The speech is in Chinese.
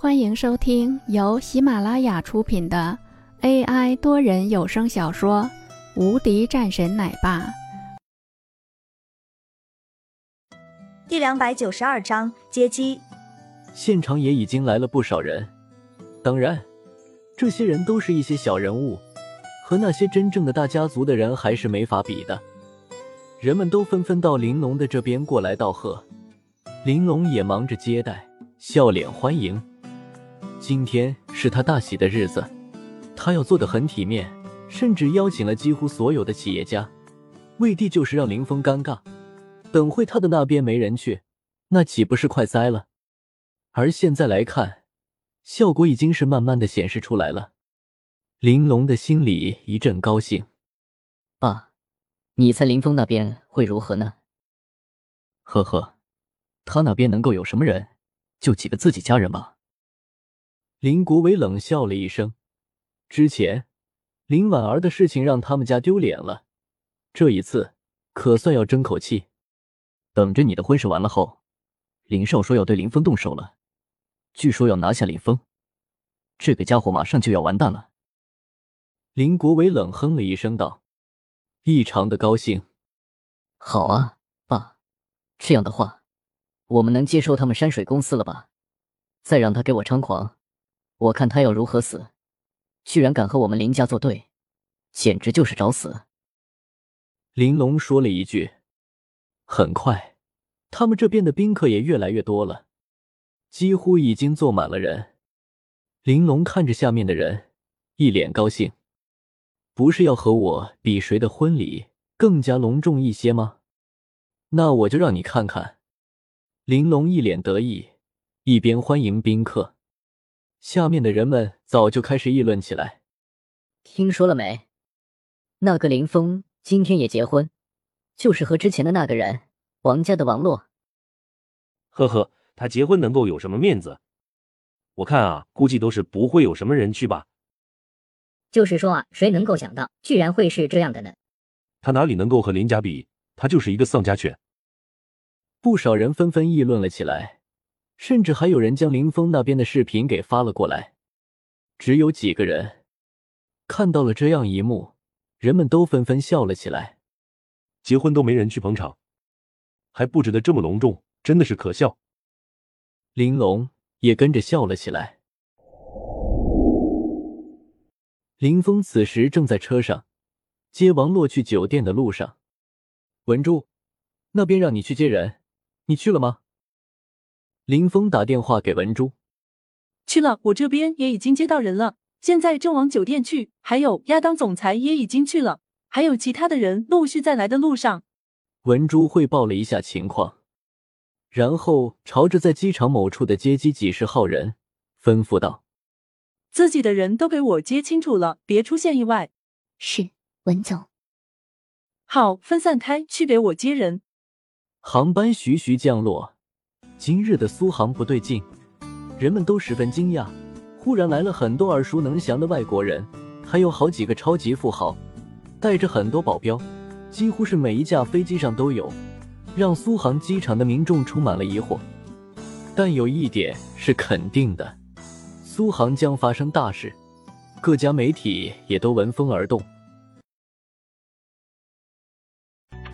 欢迎收听由喜马拉雅出品的 AI 多人有声小说《无敌战神奶爸》第两百九十二章接机。现场也已经来了不少人，当然，这些人都是一些小人物，和那些真正的大家族的人还是没法比的。人们都纷纷到玲珑的这边过来道贺，玲珑也忙着接待，笑脸欢迎。今天是他大喜的日子，他要做的很体面，甚至邀请了几乎所有的企业家，为的就是让林峰尴尬。等会他的那边没人去，那岂不是快栽了？而现在来看，效果已经是慢慢的显示出来了。玲珑的心里一阵高兴。爸，你猜林峰那边会如何呢？呵呵，他那边能够有什么人？就几个自己家人吧。林国伟冷笑了一声。之前林婉儿的事情让他们家丢脸了，这一次可算要争口气。等着你的婚事完了后，林少说要对林峰动手了，据说要拿下林峰，这个家伙马上就要完蛋了。林国伟冷哼了一声道：“异常的高兴。好啊，爸，这样的话，我们能接受他们山水公司了吧？再让他给我猖狂！”我看他要如何死！居然敢和我们林家作对，简直就是找死！玲珑说了一句。很快，他们这边的宾客也越来越多了，几乎已经坐满了人。玲珑看着下面的人，一脸高兴。不是要和我比谁的婚礼更加隆重一些吗？那我就让你看看。玲珑一脸得意，一边欢迎宾客。下面的人们早就开始议论起来。听说了没？那个林峰今天也结婚，就是和之前的那个人王家的王洛。呵呵，他结婚能够有什么面子？我看啊，估计都是不会有什么人去吧。就是说啊，谁能够想到，居然会是这样的呢？他哪里能够和林家比？他就是一个丧家犬。不少人纷纷议论了起来。甚至还有人将林峰那边的视频给发了过来，只有几个人看到了这样一幕，人们都纷纷笑了起来。结婚都没人去捧场，还布置的这么隆重，真的是可笑。玲珑也跟着笑了起来。林峰此时正在车上接王洛去酒店的路上。文珠，那边让你去接人，你去了吗？林峰打电话给文珠，去了，我这边也已经接到人了，现在正往酒店去。还有亚当总裁也已经去了，还有其他的人陆续在来的路上。文珠汇报了一下情况，然后朝着在机场某处的接机几十号人吩咐道：“自己的人都给我接清楚了，别出现意外。”是，文总。好，分散开去给我接人。航班徐徐降落。今日的苏杭不对劲，人们都十分惊讶。忽然来了很多耳熟能详的外国人，还有好几个超级富豪，带着很多保镖，几乎是每一架飞机上都有，让苏杭机场的民众充满了疑惑。但有一点是肯定的，苏杭将发生大事，各家媒体也都闻风而动。